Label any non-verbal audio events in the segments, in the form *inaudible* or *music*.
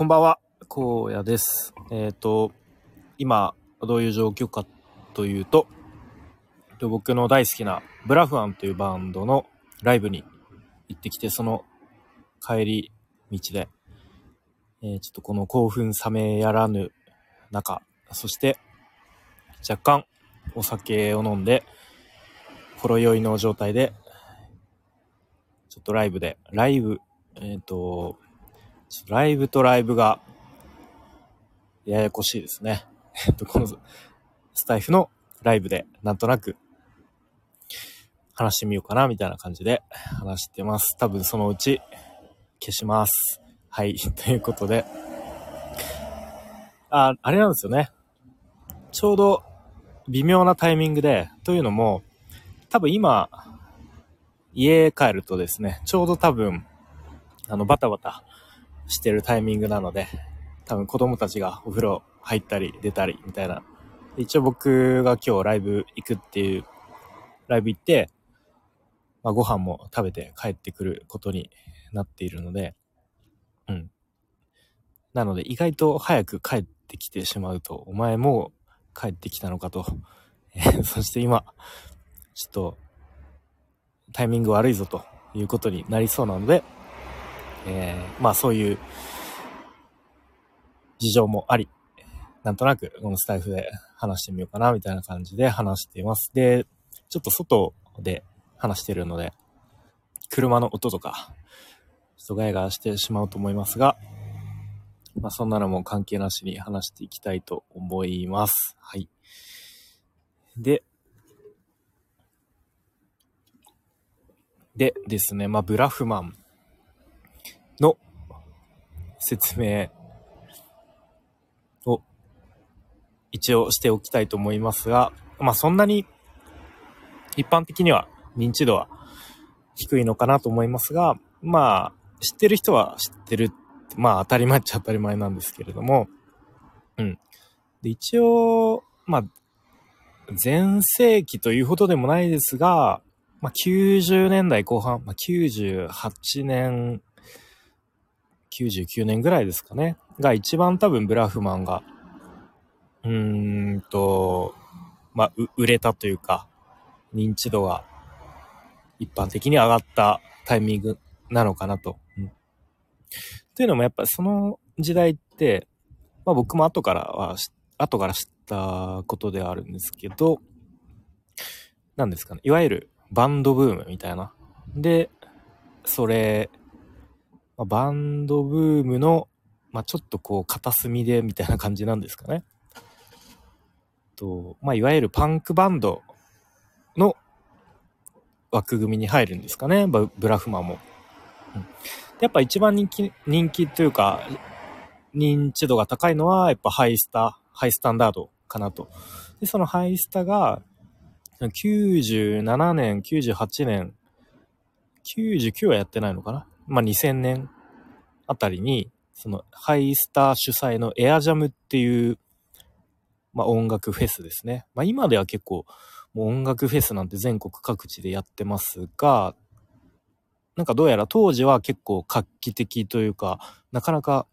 こんばんは、荒野です。えっ、と、今、どういう状況かというと、僕の大好きなブラフアンというバンドのライブに行ってきて、その帰り道で、えーちょっとこの興奮冷めやらぬ中、そして若干お酒を飲んで、ほろ酔いの状態で、ちょっとライブで、ライブ、えっ、と、ちょっとライブとライブが、ややこしいですね。*laughs* えっと、このスタイフのライブで、なんとなく、話してみようかな、みたいな感じで話してます。多分そのうち消します。はい、*laughs* ということで。あ、あれなんですよね。ちょうど微妙なタイミングで、というのも、多分今、家帰るとですね、ちょうど多分、あの、バタバタしてるタイミングなので、多分子供たちがお風呂入ったり出たりみたいな。一応僕が今日ライブ行くっていう、ライブ行って、まあ、ご飯も食べて帰ってくることになっているので、うん。なので意外と早く帰ってきてしまうと、お前も帰ってきたのかと。*laughs* そして今、ちょっと、タイミング悪いぞということになりそうなので、えーまあそういう事情もあり、なんとなくこのスタイフで話してみようかなみたいな感じで話しています。で、ちょっと外で話してるので、車の音とか、ちょっとガヤガヤしてしまうと思いますが、まあそんなのも関係なしに話していきたいと思います。はい。で、でですね、まあブラフマン説明を一応しておきたいと思いますが、まあそんなに一般的には認知度は低いのかなと思いますが、まあ知ってる人は知ってる。まあ当たり前っちゃ当たり前なんですけれども、うん。で、一応、まあ、前世紀というほどでもないですが、まあ90年代後半、まあ98年、99年ぐらいですかね。が一番多分ブラフマンが、うーんと、まあ、売れたというか、認知度が一般的に上がったタイミングなのかなと。うんというのもやっぱその時代って、まあ僕も後からは、後から知ったことではあるんですけど、なんですかね。いわゆるバンドブームみたいな。で、それ、まあ、バンドブームの、まあ、ちょっとこう片隅でみたいな感じなんですかね。と、まあ、いわゆるパンクバンドの枠組みに入るんですかね。ブラフマンも。うんやっぱ一番人気、人気というか、認知度が高いのは、やっぱハイスタ、ハイスタンダードかなと。で、そのハイスタが、97年、98年、99はやってないのかなまあ、2000年あたりに、そのハイスター主催のエアジャムっていう、まあ、音楽フェスですね。まあ、今では結構、もう音楽フェスなんて全国各地でやってますが、なんかどうやら当時は結構画期的というか、なかなか、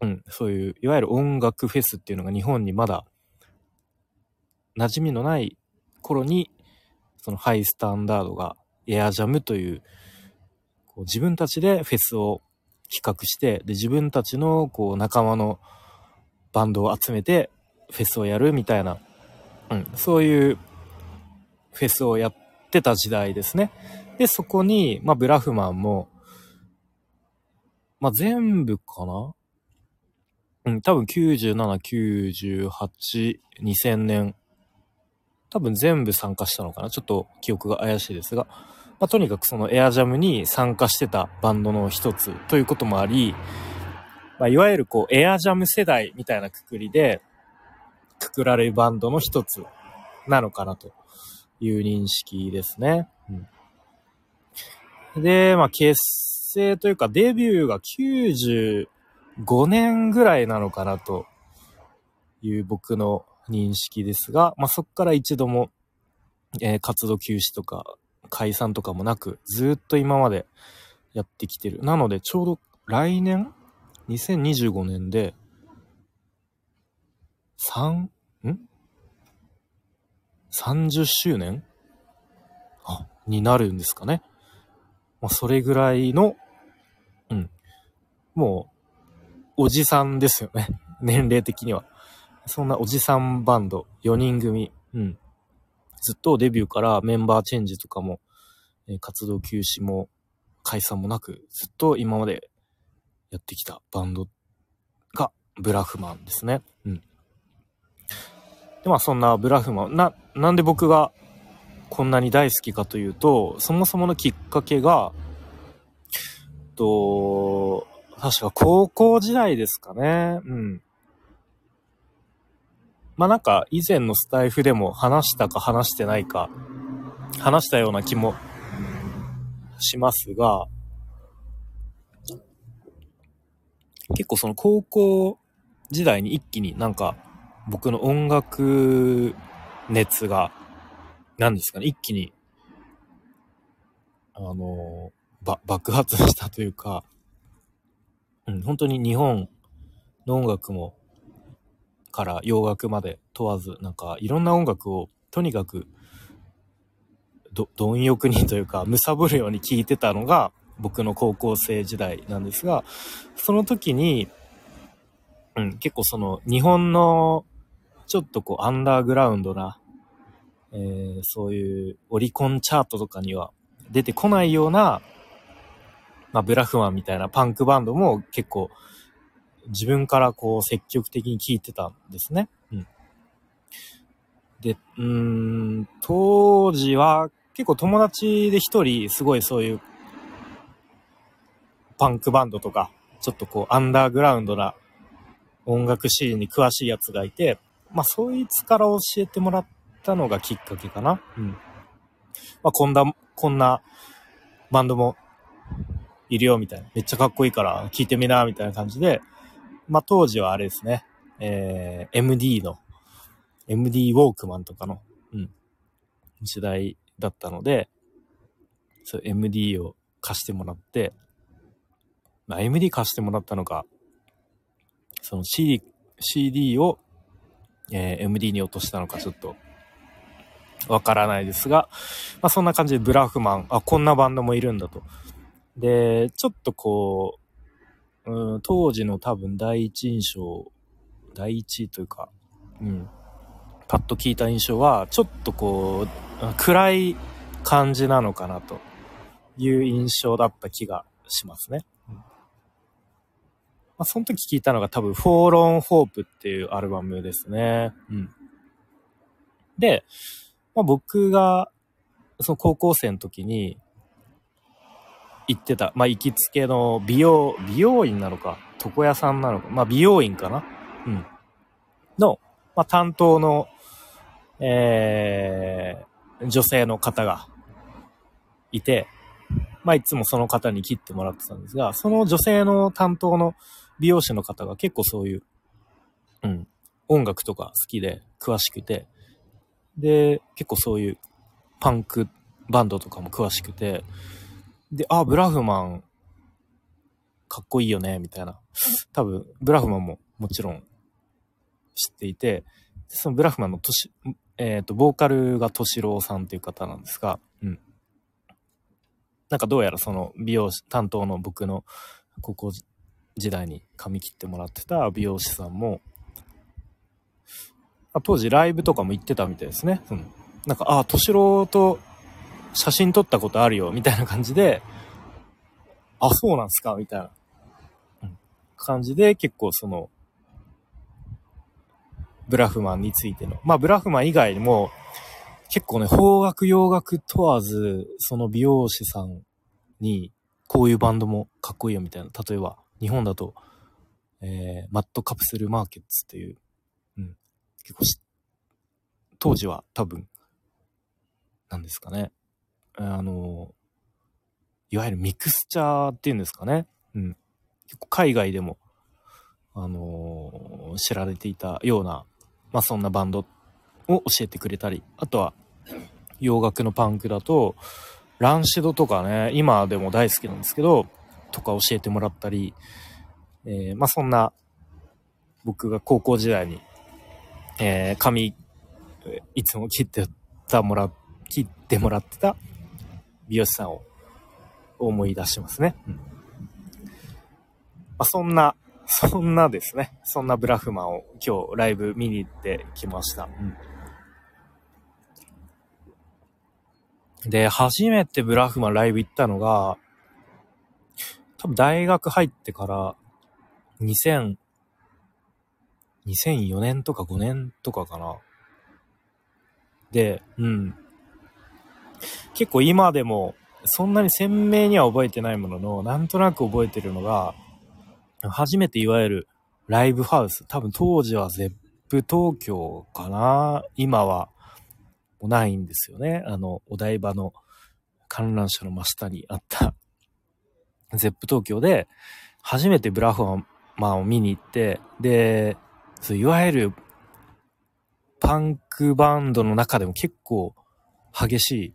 うん、そういう、いわゆる音楽フェスっていうのが日本にまだ馴染みのない頃に、そのハイスタンダードがエアジャムという、こう自分たちでフェスを企画して、で、自分たちのこう仲間のバンドを集めてフェスをやるみたいな、うん、そういうフェスをやってた時代ですね。で、そこに、まあ、ブラフマンも、まあ、全部かな？うん、多分97、98、2000年、多分全部参加したのかな？ちょっと記憶が怪しいですが、まあ、とにかくそのエアジャムに参加してたバンドの一つということもあり、まあ、いわゆるこう、エアジャム世代みたいなくくりで、くくられるバンドの一つなのかなという認識ですね。うん、で、まあ、結成というかデビューが95年ぐらいなのかなという僕の認識ですが、まあ、そこから一度も、えー活動休止とか解散とかもなく、ずっと今までやってきてる。なので、ちょうど来年2025年で、3、ん ?30 周年、になるんですかね。まあ、それぐらいの、うん。もう、おじさんですよね。*laughs* 年齢的には。そんなおじさんバンド、4人組、うん。ずっとデビューからメンバーチェンジとかも、え活動休止も解散もなく、ずっと今までやってきたバンドがブラフマンですね。うん。で、まあそんなブラフマン、な、なんで僕がこんなに大好きかというと、そもそものきっかけが、と、確か高校時代ですかね。うん。まあなんか以前のスタイフでも話したか話してないか、話したような気もしますが、結構その高校時代に一気になんか僕の音楽熱が、何ですかね、一気に、あの、ば、爆発したというか、うん、本当に日本の音楽もから洋楽まで問わず、なんかいろんな音楽をとにかくど、貪欲にというか、貪るように聴いてたのが僕の高校生時代なんですが、その時に、うん、結構その日本のちょっとこうアンダーグラウンドな、えー、そういうオリコンチャートとかには出てこないような、まあブラフマンみたいなパンクバンドも結構自分からこう積極的に聞いてたんですね。うん。で、うーん、当時は結構友達で一人すごいそういうパンクバンドとか、ちょっとこうアンダーグラウンドな音楽シーンに詳しいやつがいて、まあそいつから教えてもらったのがきっかけかな。うん。まあこんな、こんなバンドもいるよみたいな。めっちゃかっこいいから聞いてみな、みたいな感じで、まあ、当時はあれですね、えー、MD の、MD ウォークマンとかの、うん、時代だったので、そう、MD を貸してもらって、まあ、MD 貸してもらったのか、その CD、CD を、えー、MD に落としたのかちょっと、わからないですが、まあ、そんな感じでブラフマン、あ、こんなバンドもいるんだと。で、ちょっとこう、うん、当時の多分第一印象、第一というか、うん、パッと聞いた印象は、ちょっとこう、暗い感じなのかなという印象だった気がしますね。うんまあ、その時聞いたのが多分、フォーロン・ホープっていうアルバムですね。うん。で、まあ、僕が、その高校生の時に、行ってた、まあ、行きつけの美容、美容院なのか、床屋さんなのか、まあ、美容院かな。うん。の、まあ、担当の、えー、女性の方がいて、まあ、いつもその方に切ってもらってたんですが、その女性の担当の美容師の方が結構そういう、うん、音楽とか好きで詳しくて、で、結構そういうパンクバンドとかも詳しくて、で、あ、ブラフマン、かっこいいよね、みたいな。多分、ブラフマンももちろん知っていて、そのブラフマンのとし、えっ、ー、と、ボーカルが敏郎さんっていう方なんですが、うん。なんかどうやらその美容師、担当の僕の高校時代に髪切ってもらってた美容師さんも、あ当時ライブとかも行ってたみたいですね。うん。なんか、あ、敏郎と写真撮ったことあるよ、みたいな感じで、あ、そうなんすかみたいな、感じで結構その、ブラフマンについての。まあ、ブラフマン以外にも、結構ね、邦楽洋楽問わず、その美容師さんに、こういうバンドもかっこいいよみたいな。例えば、日本だと、えー、マットカプセルマーケッツっていう、うん、結構当時は多分、なんですかね。あの、いわゆるミクスチャーっていうんですかね。うん。結構海外でも、あの、知られていたような、まあそんなバンドを教えてくれたり、あとは洋楽のパンクだと、ランシドとかね、今でも大好きなんですけど、とか教えてもらったり、えー、まあそんな、僕が高校時代に、えー、髪、いつも切ってたもら、切ってもらってた美容師さんを思い出しますね。うん。まあそんな、*laughs* そんなですね。そんなブラフマンを今日ライブ見に行ってきました。うん、で、初めてブラフマンライブ行ったのが、多分大学入ってから2000、2004年とか5年とかかな。で、うん。結構今でもそんなに鮮明には覚えてないものの、なんとなく覚えてるのが、初めていわゆるライブハウス。多分当時はゼップ東京かな今はもうないんですよね。あの、お台場の観覧車の真下にあったゼップ東京で初めてブラフマンを見に行って、で、そういわゆるパンクバンドの中でも結構激しい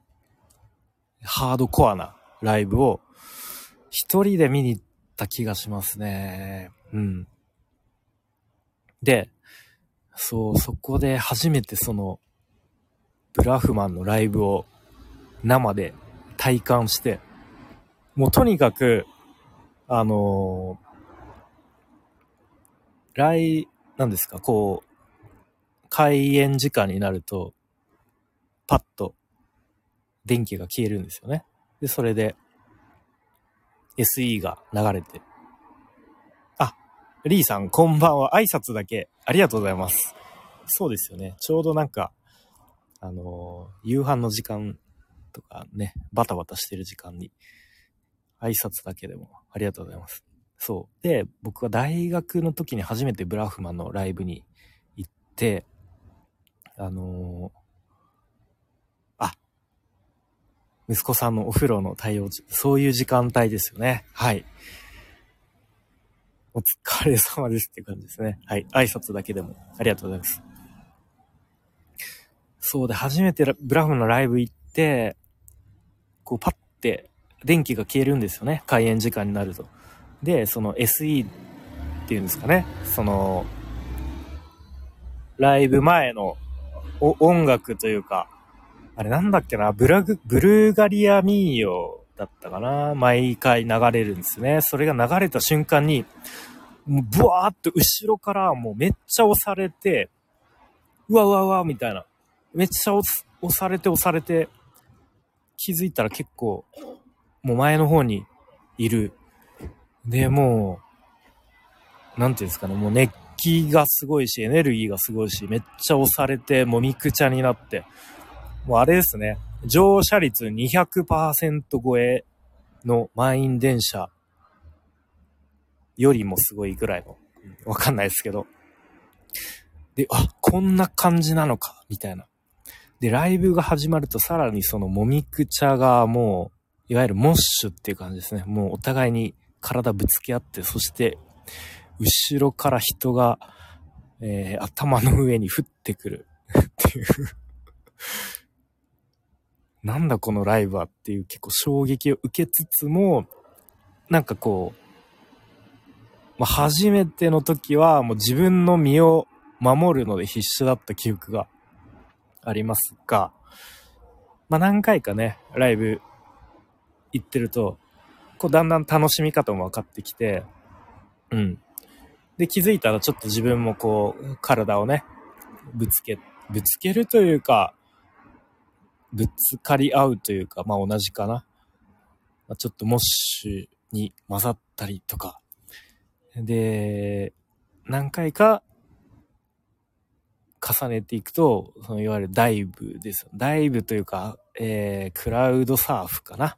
ハードコアなライブを一人で見に行った気がしますね。うん。で、そう、そこで初めてその、ブラフマンのライブを生で体感して、もうとにかく、あのー、来、なんですか、こう、開演時間になると、パッと電気が消えるんですよね。で、それで SE が流れて。あ、リーさん、こんばんは。挨拶だけありがとうございます。そうですよね。ちょうどなんか、あのー、夕飯の時間とかね、バタバタしてる時間に、挨拶だけでもありがとうございます。そう。で、僕は大学の時に初めてブラフマンのライブに行って、あのー、息子さんのお風呂の対応、そういう時間帯ですよね。はい。お疲れ様ですって感じですね。はい。挨拶だけでもありがとうございます。そうで、初めてブラフのライブ行って、こうパッて電気が消えるんですよね。開演時間になると。で、その SE っていうんですかね。その、ライブ前の音楽というか、あれなんだっけな、ブラグ、ブルーガリアミーヨだったかな？毎回流れるんですね。それが流れた瞬間に、もうブワーっと後ろからもうめっちゃ押されて、うわうわうわみたいな。めっちゃ押されて押されて、気づいたら結構、もう前の方にいる。で、もう、なんていうんですかね、もう熱気がすごいし、エネルギーがすごいし、めっちゃ押されて、もみくちゃになって、もうあれですね。乗車率200%超えの満員電車よりもすごいぐらいの、わかんないですけど。で、あ、こんな感じなのか、みたいな。で、ライブが始まるとさらにそのもみくちゃがもう、いわゆるモッシュっていう感じですね。もうお互いに体ぶつけ合って、そして、後ろから人が、えー、頭の上に降ってくるっていうなんだこのライブはっていう結構衝撃を受けつつも、なんかこう、まあ、初めての時はもう自分の身を守るので必死だった記憶がありますが、まあ、何回かね、ライブ行ってると、こうだんだん楽しみ方も分かってきて、うん。で、気づいたらちょっと自分もこう、体をね、ぶつけ、ぶつけるというか、ぶつかり合うというか、まあ同じかな。まあ、ちょっとモッシュに混ざったりとか。で、何回か重ねていくと、そのいわゆるダイブです。ダイブというか、えー、クラウドサーフかな。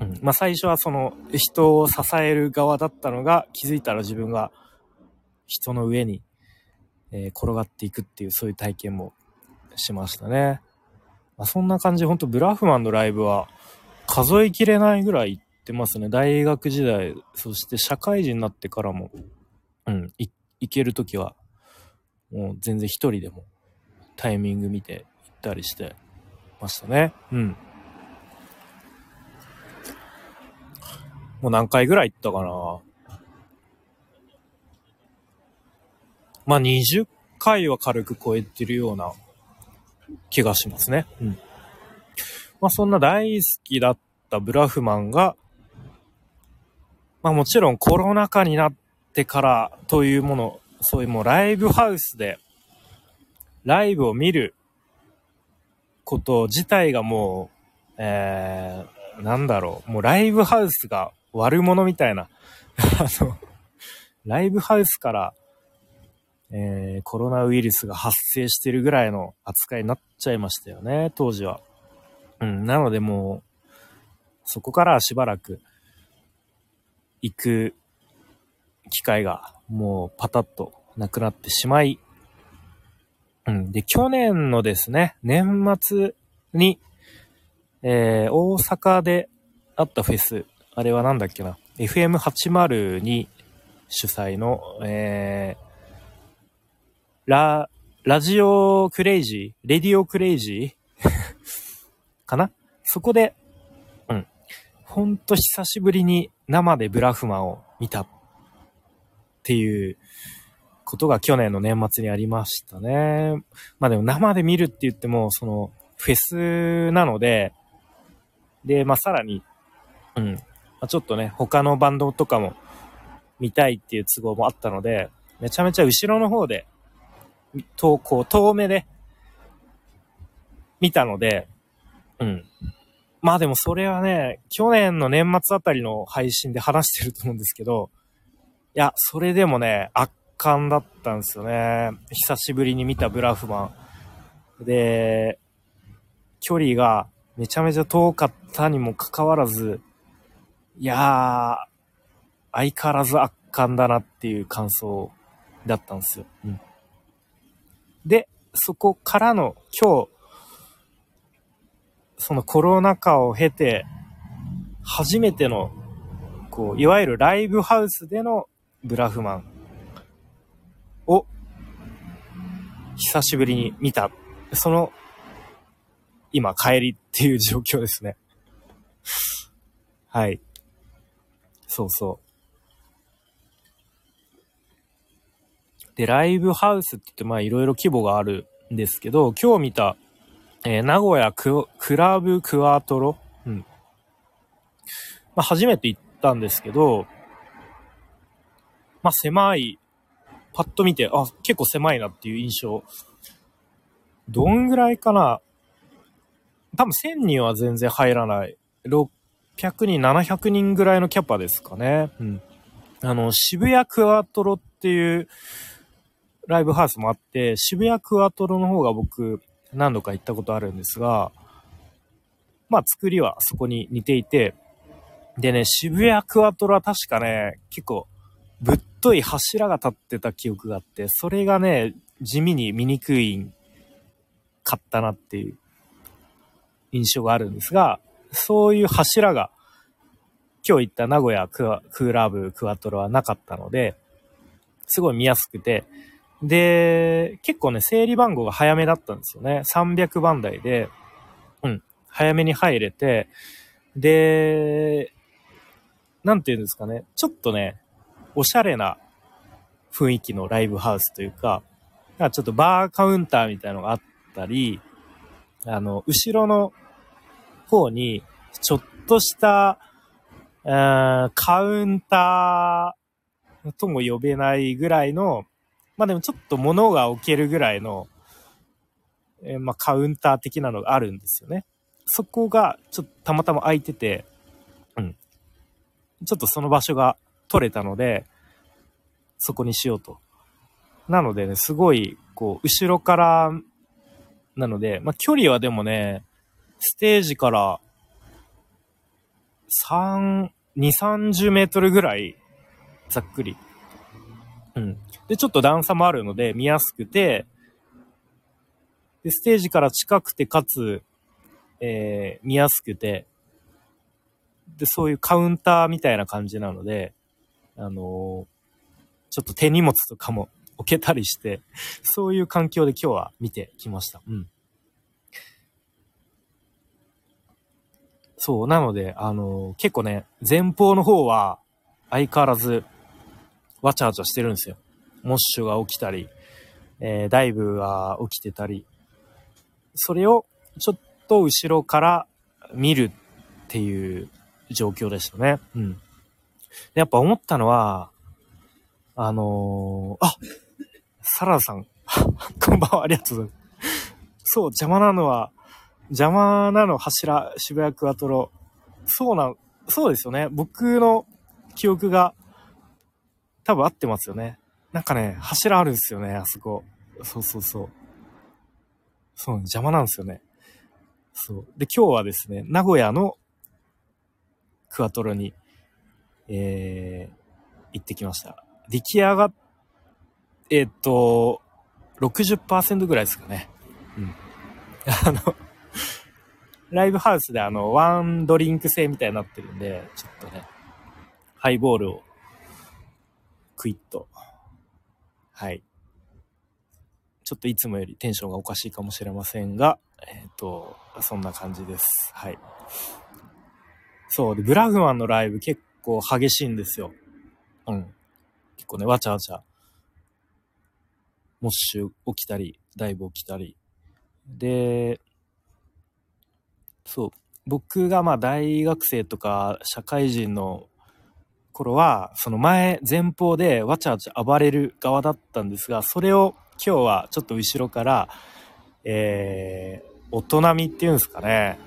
うん。まあ最初はその人を支える側だったのが気づいたら自分が人の上に、えー、転がっていくっていうそういう体験もしましたね。まあ、そんな感じ、ほんとブラフマンのライブは数えきれないぐらい行ってますね。大学時代、そして社会人になってからも、うん、行けるときは、もう全然一人でもタイミング見て行ったりしてましたね。うん。もう何回ぐらい行ったかなまあ20回は軽く超えてるような気がしますね。うん。まあ、そんな大好きだったブラフマンが、まあもちろんコロナ禍になってからというもの、そういうもうライブハウスでライブを見ること自体がもう、えー、なんだろう、もうライブハウスが悪者みたいな、*laughs* あの、ライブハウスから、えー、コロナウイルスが発生してるぐらいの扱いになっちゃいましたよね、当時は。うん、なのでもう、そこからしばらく、行く機会がもうパタッとなくなってしまい、うん。で、去年のですね、年末に、えー、大阪であったフェス、あれはなんだっけな、FM802 主催の、えー、ラ、ラジオクレイジーレディオクレイジー？*laughs* かな？そこで、うん。ほんと久しぶりに生でブラフマンを見たっていうことが去年の年末にありましたね。まあでも生で見るって言っても、そのフェスなので、で、まあさらに、うん、まあ、ちょっとね、他のバンドとかも見たいっていう都合もあったので、めちゃめちゃ後ろの方で、と、こう、遠目で見たので、うん。まあでもそれはね、去年の年末あたりの配信で話してると思うんですけど、いや、それでもね、圧巻だったんですよね。久しぶりに見たブラフマン。で、距離がめちゃめちゃ遠かったにもかかわらず、いやー、相変わらず圧巻だなっていう感想だったんですよ。うん、で、そこからの今日、そのコロナ禍を経て、初めての、こう、いわゆるライブハウスでのブラフマンを久しぶりに見た。その、今帰りっていう状況ですね。はい。そうそうで、ライブハウスって言ってまあいろいろ規模があるんですけど、今日見た、えー、名古屋クラブクワトロ。うん。まあ初めて行ったんですけど、まあ狭いパッと見て、あ、結構狭いなっていう印象。どんぐらいかな？多分1000人は全然入らない。600人、700人ぐらいのキャパですかね。うん。あの、渋谷クワトロっていうライブハウスもあって、渋谷クワトロの方が僕何度か行ったことあるんですが、まあ作りはそこに似ていて、でね、渋谷クワトロは確かね、結構ぶっとい柱が立ってた記憶があって、それがね、地味に見にくいかったなっていう印象があるんですが、そういう柱が今日行った名古屋クーラーブクワトロはなかったので、すごい見やすくて、で、結構ね、整理番号が早めだったんですよね。300番台で、うん、早めに入れて、で、なんて言うんですかね、ちょっとね、おしゃれな雰囲気のライブハウスというか、かちょっとバーカウンターみたいなのがあったり、あの、後ろの方に、ちょっとした、カウンターとも呼べないぐらいの、まあでもちょっと物が置けるぐらいの、えー、まあカウンター的なのがあるんですよね。そこがちょっとたまたま空いてて、うん。ちょっとその場所が取れたので、そこにしようと。なのでね、すごい、こう、後ろから、なので、まあ、距離はでもね、ステージから、3、2、30メートルぐらい、ざっくり。うん。で、ちょっと段差もあるので、見やすくて、で、ステージから近くて、かつ、えー、見やすくて、で、そういうカウンターみたいな感じなので、あのー、ちょっと手荷物とかも *laughs* 置けたりして、そういう環境で今日は見てきました。うん。そう、なので、あのー、結構ね、前方の方は相変わらず、わちゃわちゃしてるんですよ。モッシュが起きたり、えー、ダイブが起きてたり、それをちょっと後ろから見るっていう状況でしたね。うん。やっぱ思ったのは、あのー、あサラダさん、*laughs* こんばんは、ありがとうございます。そう、邪魔なのは、邪魔なの柱、渋谷クワトロ。そうなん、そうですよね。僕の記憶が多分合ってますよね。なんかね、柱あるんですよね、あそこ。そうそうそう。そう、邪魔なんですよね。そう。で、今日はですね、名古屋のクワトロに、えー、行ってきました。出来上がっ、えー、っと、60%ぐらいですかね。うん。*laughs* あの、ライブハウスであの、ワンドリンク制みたいになってるんで、ちょっとね、ハイボールを、クイッと、はい。ちょっといつもよりテンションがおかしいかもしれませんが、えっ、ー、と、そんな感じです。はい。そう、で、ブラフマンのライブ結構激しいんですよ。うん。結構ね、わちゃわちゃ。モッシュ起きたり、ダイブ起きたり。で、そう。僕がまあ大学生とか社会人の頃は、その前、前方でわちゃわちゃ暴れる側だったんですが、それを今日はちょっと後ろから、えー、大人みっていうんですかね。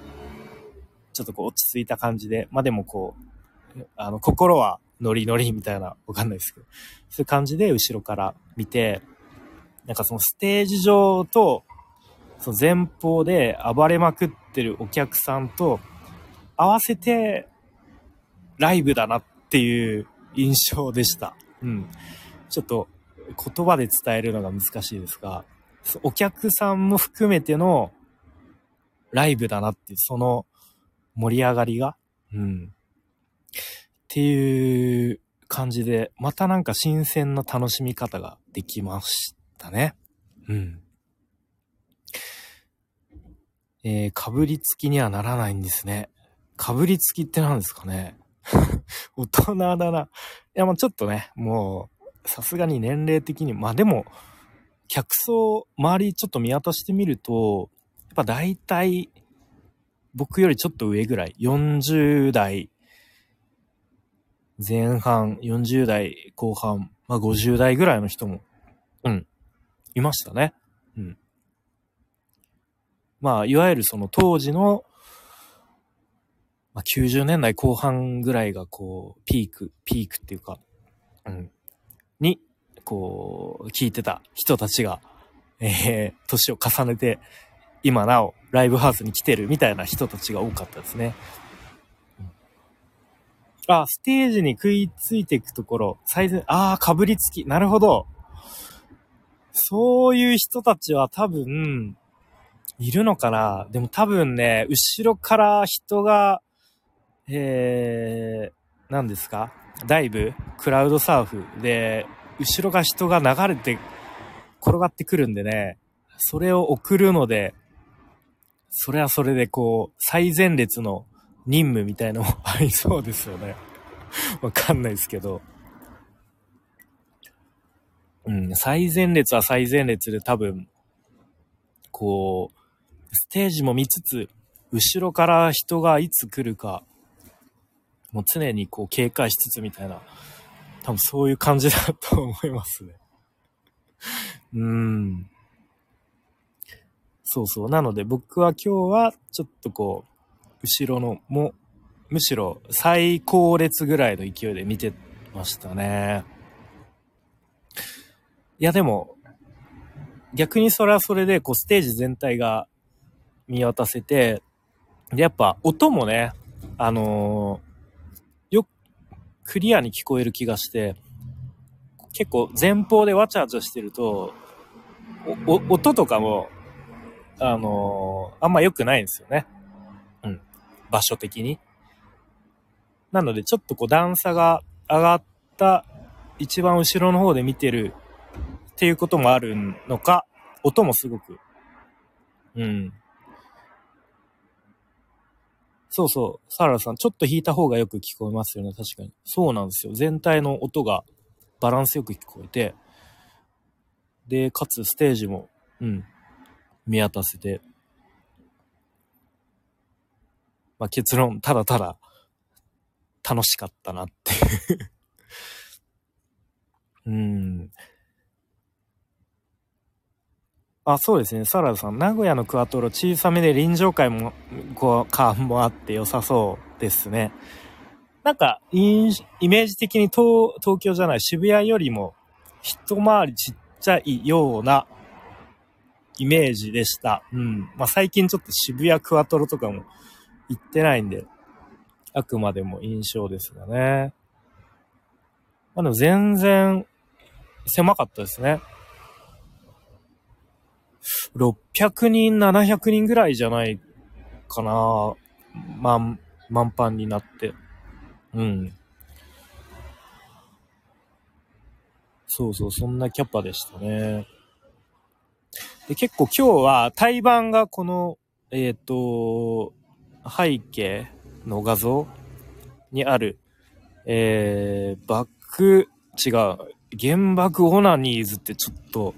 ちょっとこう落ち着いた感じで、まあでもこう、あの、心はノリノリみたいな、わかんないですけど、そういう感じで後ろから見て、なんかそのステージ上と、その前方で暴れまくってるお客さんと合わせてライブだなっていう印象でした。うん。ちょっと言葉で伝えるのが難しいですが、お客さんも含めてのライブだなっていう、その盛り上がりが、うん。っていう感じで、またなんか新鮮な楽しみ方ができましたね。うん。えー、かぶりつきにはならないんですね。かぶりつきって何ですかね？*laughs* 大人だな。いや、もうちょっとね、もう、さすがに年齢的に、まあでも、客層、周りちょっと見渡してみると、やっぱ大体、僕よりちょっと上ぐらい、40代前半、40代後半、まあ50代ぐらいの人も、うん、いましたね。うん。まあ、いわゆるその当時の、まあ、90年代後半ぐらいがこう、ピーク、ピークっていうか、うん、に、こう、聞いてた人たちが、えー、年を重ねて、今なおライブハウスに来てるみたいな人たちが多かったですね。あ、ステージに食いついていくところ、最善、ああ、かぶりつき。なるほど。そういう人たちは多分、いるのかなでも多分ね、後ろから人が、えー、何ですか？ダイブクラウドサーフで、後ろが人が流れて転がってくるんでね、それを送るので、それはそれでこう、最前列の任務みたいのもありそうですよね。*laughs* わかんないですけど。うん、最前列は最前列で多分、こう、ステージも見つつ、後ろから人がいつ来るか、もう常にこう警戒しつつみたいな、多分そういう感じだと思いますね。うん。そうそう。なので僕は今日はちょっとこう、後ろのも、むしろ最高列ぐらいの勢いで見てましたね。いやでも、逆にそれはそれで、こう、ステージ全体が見渡せて、で、やっぱ音もね、あの、クリアに聞こえる気がして、結構前方でわちゃわちゃしてると、音とかも、あのー、あんま良くないんですよね。うん。場所的に。なので、ちょっとこう段差が上がった一番後ろの方で見てるっていうこともあるのか、音もすごく、うん、そうそう。サラさん、ちょっと弾いた方がよく聞こえますよね。確かに。そうなんですよ。全体の音がバランスよく聞こえて。で、かつステージも、うん、見渡せて、まあ、結論、ただただ楽しかったなっていう *laughs* うん。あ、そうですね。サラダさん。名古屋のクアトロ小さめで臨場感も、こう、感もあって良さそうですね。なんか、イメージ的に東東京じゃない渋谷よりも一回りちっちゃいようなイメージでした。うん。まあ、最近ちょっと渋谷クワトロとかも行ってないんで、あくまでも印象ですがね。まあ、でも全然狭かったですね。600人、700人ぐらいじゃないかな。ま満、満帆になって。うん。そうそう、そんなキャパでしたね。で、結構今日は対バンがこの、えっ、ー、と、背景の画像にある、えー、バック、違う、原爆オナニーズってちょっと、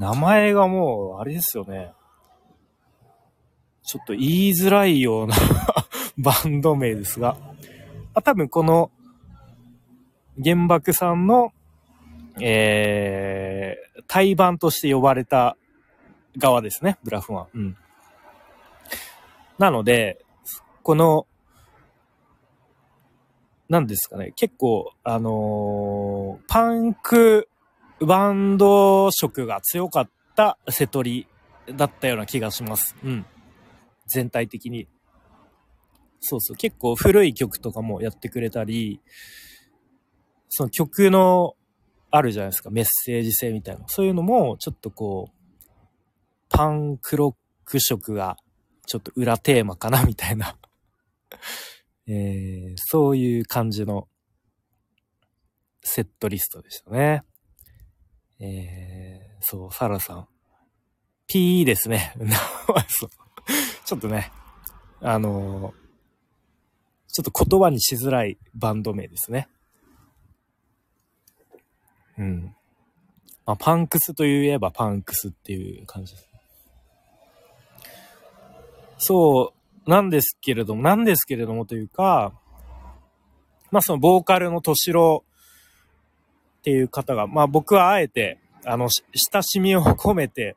名前がもう、あれですよね。ちょっと言いづらいような *laughs* バンド名ですが、あ多分この、原爆さんの、えー、対バンとして呼ばれた側ですね、ブラフマン。うん。なので、この、何ですかね、結構、あのー、パンクバンド色が強かった瀬戸りだったような気がします。うん。全体的に。そうそう。結構古い曲とかもやってくれたり、その曲のあるじゃないですか、メッセージ性みたいな。そういうのも、ちょっとこう、パンクロック色が、ちょっと裏テーマかな、みたいな *laughs* えー、そういう感じのセットリストでしたね。えー、そう、サラさん。P ですね。*laughs* ちょっとね、あのー、ちょっと言葉にしづらいバンド名ですね。うん。まあ、パンクスといえばパンクスっていう感じです。そう、なんですけれども、なんですけれどもというか、まあそのボーカルの敏郎っていう方が、まあ僕はあえて、あの、親しみを込めて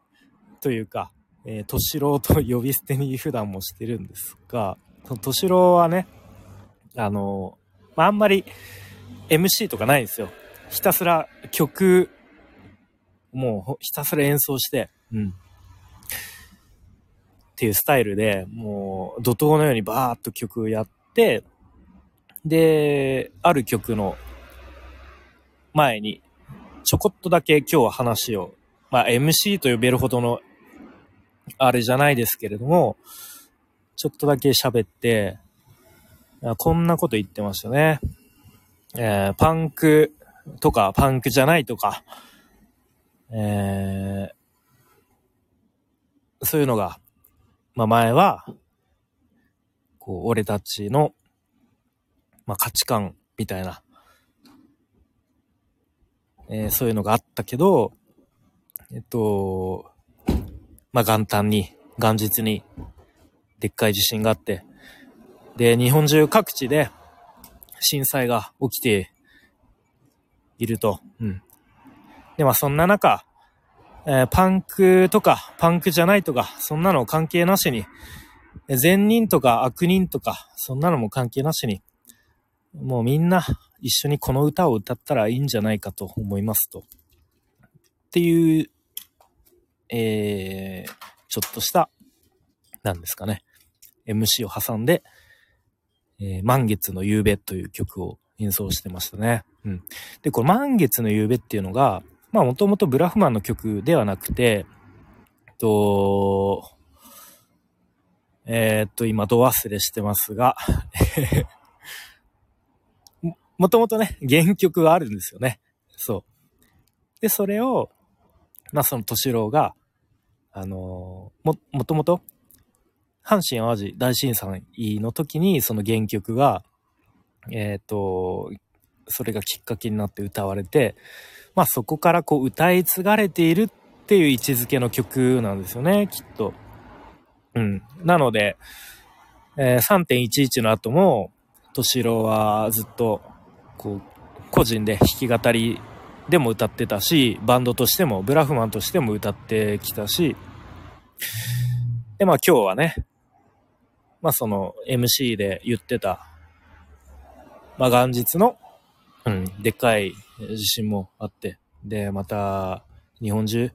というか、えー、敏郎と呼び捨てに普段もしてるんですが、その敏郎はね、あの、まああんまり MC とかないんですよ。ひたすら曲、もうひたすら演奏して、うん。っていうスタイルで、もう怒涛のようにバーっと曲やって、で、ある曲の前に、ちょこっとだけ今日は話を、まあ MC と呼べるほどの、あれじゃないですけれども、ちょっとだけ喋って、こんなこと言ってましたね。えー、パンクとか、パンクじゃないとか、えー、そういうのが、まあ前は、こう、俺たちの、まあ価値観みたいな、えー、そういうのがあったけど、えっと、まあ元旦に、元日に、でっかい地震があって、で、日本中各地で震災が起きていると。うん。で、まあそんな中、えー、パンクとか、パンクじゃないとか、そんなの関係なしに、善人とか悪人とか、そんなのも関係なしに、もうみんな一緒にこの歌を歌ったらいいんじゃないかと思いますと。っていう、えー、ちょっとした、なんですかね、MC を挟んで、えー、満月の夕べという曲を演奏してましたね。うん。で、この満月の夕べっていうのが、まあもともとブラフマンの曲ではなくて、と、えー、っと、今、ど忘れしてますがもともとね、原曲があるんですよね。そう。で、それを、まあその敏郎が、あのー、も、もともと、阪神淡路大震災の時にその原曲が、えっ、ー、と、それがきっかけになって歌われて、まあそこからこう歌い継がれているっていう位置づけの曲なんですよね、きっと。うん。なので、えー、3.11の後も、敏郎はずっと、こう、個人で弾き語りでも歌ってたし、バンドとしても、ブラフマンとしても歌ってきたし、で、まあ今日はね、まあその MC で言ってた、まあ元日の、うん、でっかい地震もあって、で、また日本中、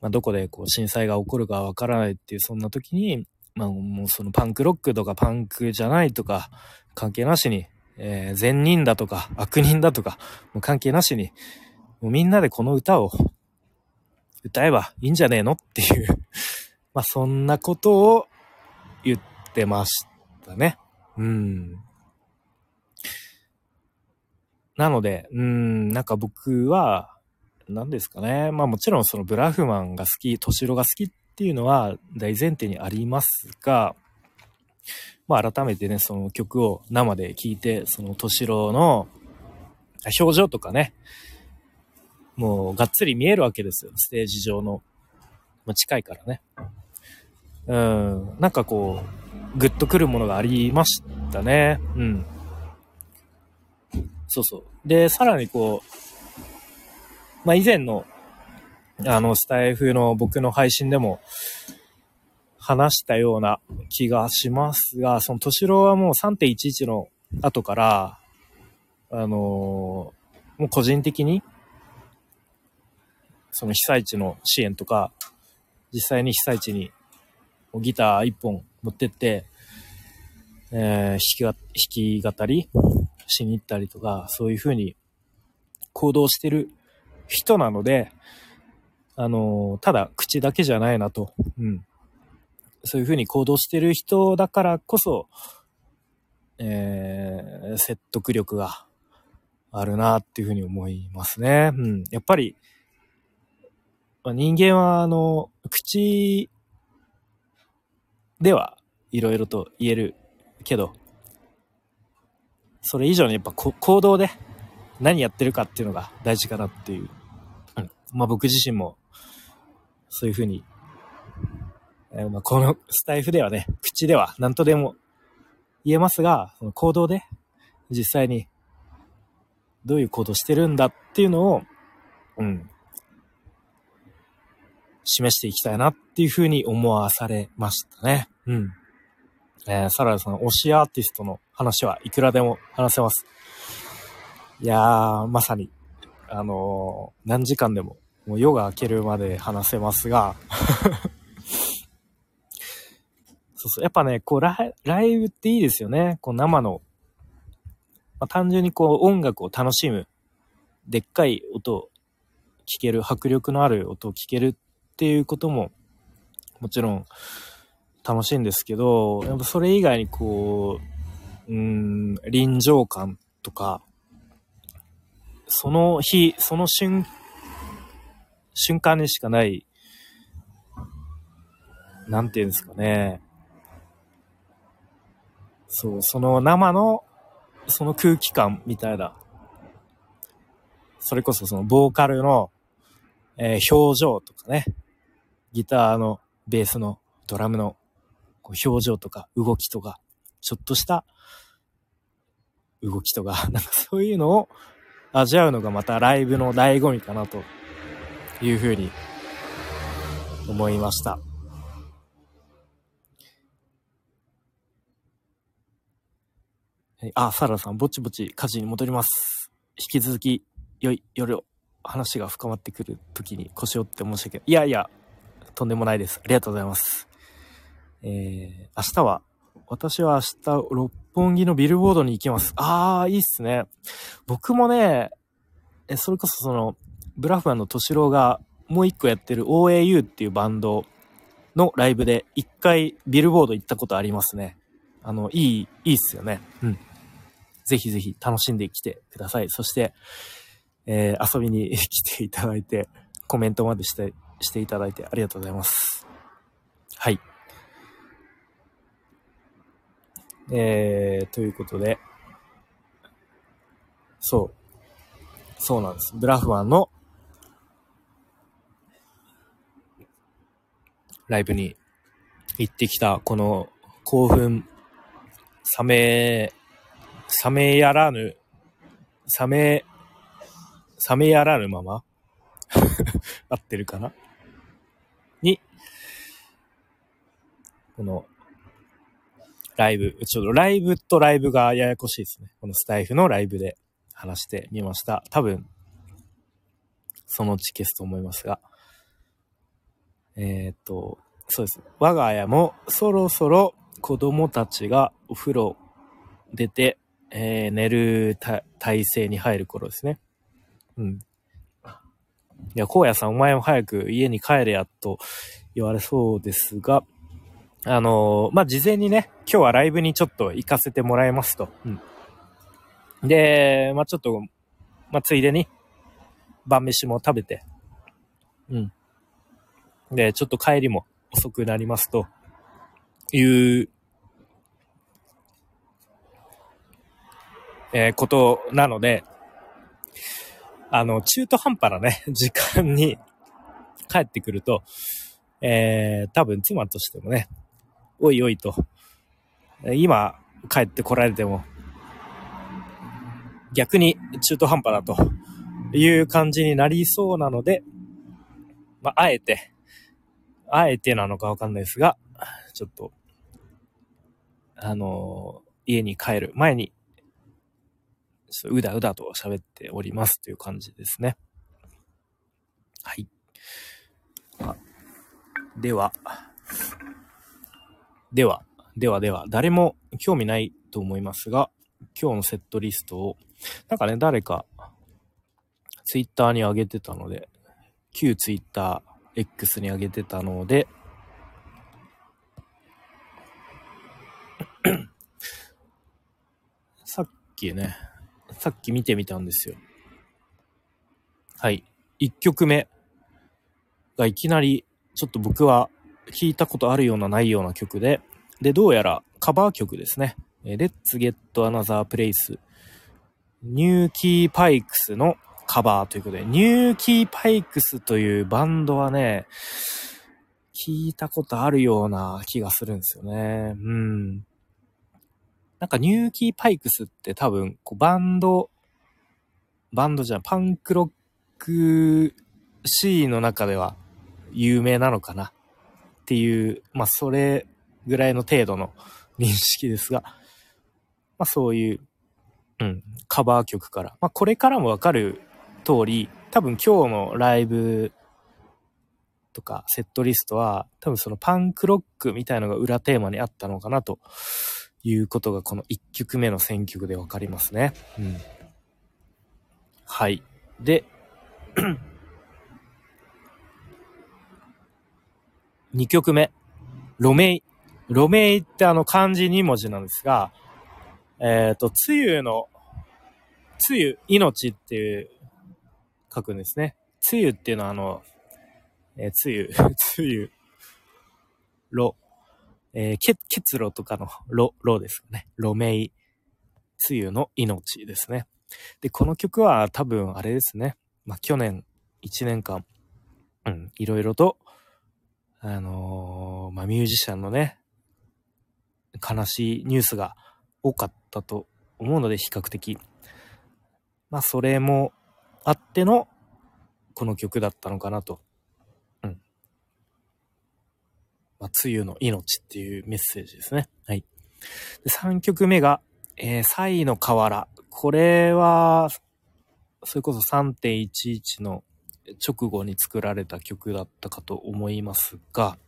まあどこでこう震災が起こるかわからないっていうそんな時に、まあもうそのパンクロックとかパンクじゃないとか関係なしに、えー、善人だとか悪人だとか、もう関係なしに、もうみんなでこの歌を歌えばいいんじゃねえのっていう *laughs* まあそんなことを言ってましたね。うん。なので、うん、なんか僕は、何ですかね。まあもちろんそのブラフマンが好き、トシロが好きっていうのは大前提にありますが、まあ改めてね、その曲を生で聴いて、そのトシロの表情とかね、もうがっつり見えるわけですよ。ステージ上の。まあ、近いからね。うん、なんかこう、グッとくるものがありましたね。うん。そうそう。で、さらにこう、まあ、以前の、あの、スタイフの僕の配信でも話したような気がしますが、その、敏郎はもう3.11の後から、あのー、もう個人的に、その被災地の支援とか、実際に被災地にギター一本持ってって、えー、弾き弾き語りしに行ったりとか、そういう風に行動してる人なので、あのー、ただ口だけじゃないなと、うん。そういう風に行動してる人だからこそ、えー、説得力があるなっていう風に思いますね。うん。やっぱり、まあ、人間はあの、口ではいろいろと言えるけど、それ以上にやっぱ行動で何やってるかっていうのが大事かなっていう。うん、まあ僕自身もそういうふうに、えー、まあこのスタイフではね、口では何とでも言えますが、その行動で実際にどういう行動してるんだっていうのを、うん、示していきたいなっていうふうに思わされましたね。うん。えー、サラダさん、推しアーティストの話はいくらでも話せます。いやー、まさに、あのー、何時間でも、もう夜が明けるまで話せますがそうそう、やっぱね、こうラ、ライブっていいですよね。こう生の、まあ、単純にこう音楽を楽しむ、でっかい音を聞ける、迫力のある音を聞けるっていうことも、もちろん楽しいんですけど、やっぱそれ以外にこう、うん、臨場感とか、その日、その瞬、瞬間にしかない、なんていうんですかね。そう、その生の、その空気感みたいな。それこそそのボーカルの、えー、表情とかね。ギターのベースのドラムのこう表情とか動きとか、ちょっとした動きとか、*laughs* なんかそういうのを味わうのがまたライブの醍醐味かなというふうに思いました。あ、サラさん、ぼちぼち家事に戻ります。引き続き、良い夜を、話が深まってくる時に腰を折って申し訳ない。いやいや、とんでもないです。ありがとうございます。えー、明日は、私は明日、六本木のビルボードに行きます。あー、いいっすね。僕もね、え、それこそその、ブラフマンの敏郎がもう一個やってる OAU っていうバンドのライブで一回ビルボード行ったことありますね。あの、いい、いいっすよね。うん。ぜひぜひ楽しんできてください。そして、えー、遊びに来ていただいて、コメントまでしてしていただいてありがとうございます。はい。えー、ということで、そう。そうなんです。ブラフマンのライブに行ってきた、この興奮、冷め、冷めやらぬ、冷め、冷めやらぬまま？*laughs* 合ってるかな？に、この、ライブ、ちょっとライブとライブがややこしいですね。このスタイフのライブで話してみました。多分、そのうち消すと思いますが。えー、っと、そうです。我が家もそろそろ子供たちがお風呂出て、えー、寝る体勢に入る頃ですね。うん。いや、荒野さんお前も早く家に帰れやと言われそうですが、あのー、まあ、事前にね、今日はライブにちょっと行かせてもらいますと。うん。で、まあ、ちょっと、まあ、ついでに、晩飯も食べて、うん。で、ちょっと帰りも遅くなりますという、えー、ことなので、あの、中途半端なね、*laughs* 時間に帰ってくると、えー、多分妻としてもね、おいおいと、今帰ってこられても、逆に中途半端だという感じになりそうなので、まあ、あえて、あえてなのかわかんないですが、ちょっと、あの、家に帰る前に、うだうだと喋っておりますという感じですね。はい。では、では、ではでは、誰も興味ないと思いますが、今日のセットリストを、なんかね、誰か、ツイッターに上げてたので、旧ツイッター X に上げてたので、さっきね、さっき見てみたんですよ。はい。1曲目がいきなり、ちょっと僕は聞いたことあるようなないような曲で、で、どうやらカバー曲ですね。Let's Get Another Place ニューキーパイクスのカバーということで、ニューキーパイクスというバンドはね、聞いたことあるような気がするんですよね。うん。なんかニューキーパイクスって多分、こうバンド、バンドじゃん、パンクロックシーンの中では有名なのかな。っていう、まあそれぐらいの程度の認識ですが、まあそういう、うん、カバー曲から、まあこれからもわかる通り、多分今日のライブとかセットリストは多分そのパンクロックみたいのが裏テーマにあったのかなということがこの1曲目の選曲でわかりますね。うん。はい。で、*clears throat* 2曲目。ロメイ。ロメイってあの漢字2文字なんですが、えっ、ー、と、つゆの、つゆ、命っていう書くんですね。つゆっていうのはあの、えー、つゆ、*laughs* つゆ、ろ、えー、結露とかのろ、ろですね。ろめい、つゆの命ですね。で、この曲は多分あれですね。まあ、去年1年間、うん、いろいろと、あのー、まあ、ミュージシャンのね、悲しいニュースが多かったと思うので、比較的。まあ、それもあっての、この曲だったのかなと。うん。まあ、梅雨の命っていうメッセージですね。はい。で、3曲目が、えー、サイの河原。これは、それこそ3.11の直後に作られた曲だったかと思いますが、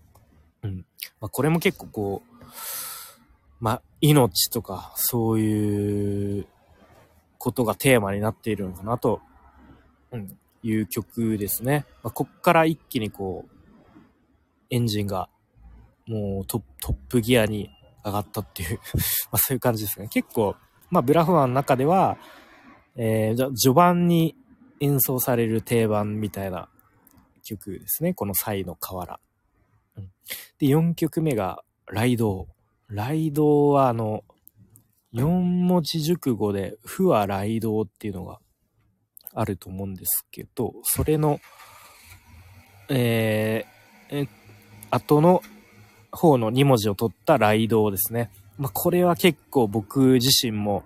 うん。まあ、これも結構こう、まあ、命とか、そういうことがテーマになっているのかなとうん、いう曲ですね。まあ、こっから一気にこう、エンジンがもうトップギアに上がったっていう *laughs* まそういう感じですね。結構、まあブラフマンの中では、えー、序盤に演奏される定番みたいな曲ですね。このサイの河原。うん、で、4曲目がライド。ライドはあの、4文字熟語で、不は雷道っていうのがあると思うんですけど、それの、えー、え、後の方の2文字を取った雷道ですね。まあ、これは結構僕自身も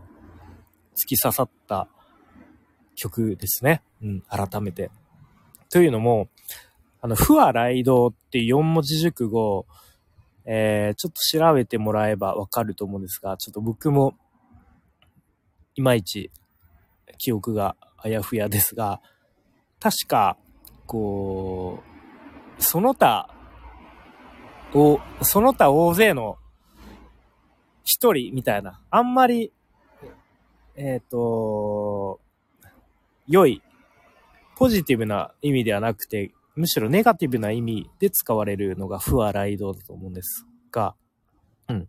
突き刺さった曲ですね。うん、改めて。というのも、あの、不は雷道っていう4文字熟語、えー、ちょっと調べてもらえばわかると思うんですが、ちょっと僕も、いまいち記憶があやふやですが、確か、こう、その他を、その他大勢の一人みたいな、あんまり、えっ、ー、と、良い、ポジティブな意味ではなくて、むしろネガティブな意味で使われるのが不和雷道だと思うんですが、うん。